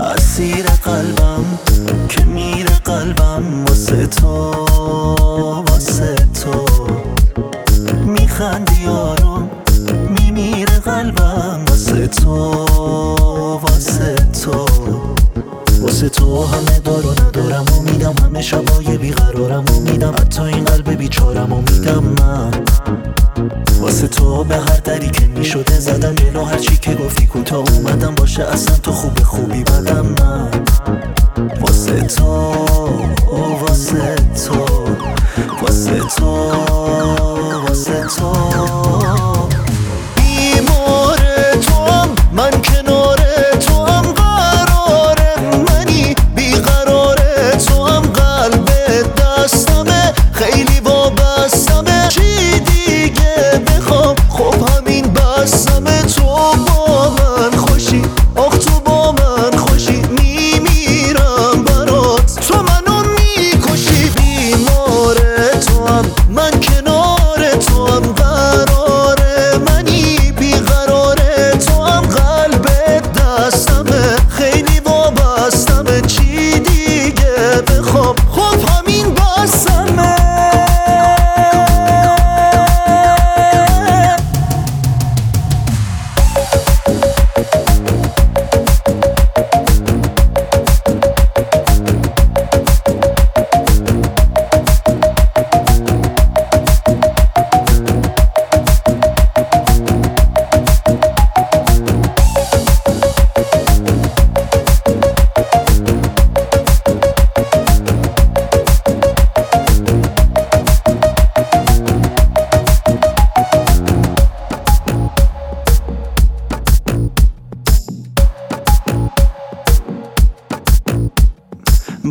اسیر قلبم که میره قلبم واسه تو واسه تو. میخندی آروم میمیره قلبم واسه تو واسه تو. واسه تو همه دار و ندارم و میدم همه شبای بیقرارم و میدم حتی این قلب بیچارم و میدم من. واسه تو به هر دری که می‌شده زدم جلو. هرچی که گفتی کوتاه اومدم باشه. اصلا تو خوب خوبی بدم من. واسه تو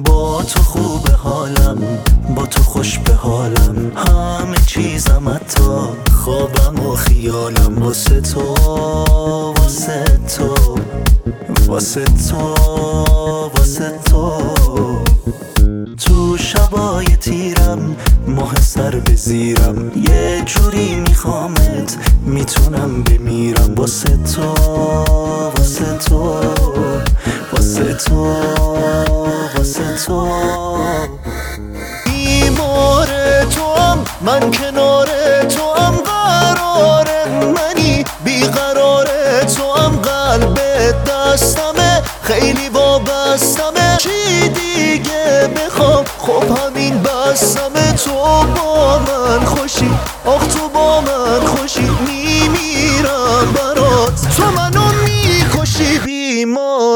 با تو خوب حالم با تو خوش به حالم. همه چیزم حتی خوابم و خیالم واسه تو واسه تو واسه تو واسه تو. تو شبای تیرم ماه سر به زیرم. یه جوری میخوامت می‌تونم بمیرم. واسه تو واسه تو واسه تو. تو بیمار تو هم من کنار تو هم قرار منی بیقرار تو هم قلب دستمه خیلی وابستمه. چی دیگه بخوام؟ خب همین بستمه. تو با من خوشی آخ تو با من خوشی. میمیرم برات. تو منو می‌کشی. بیمار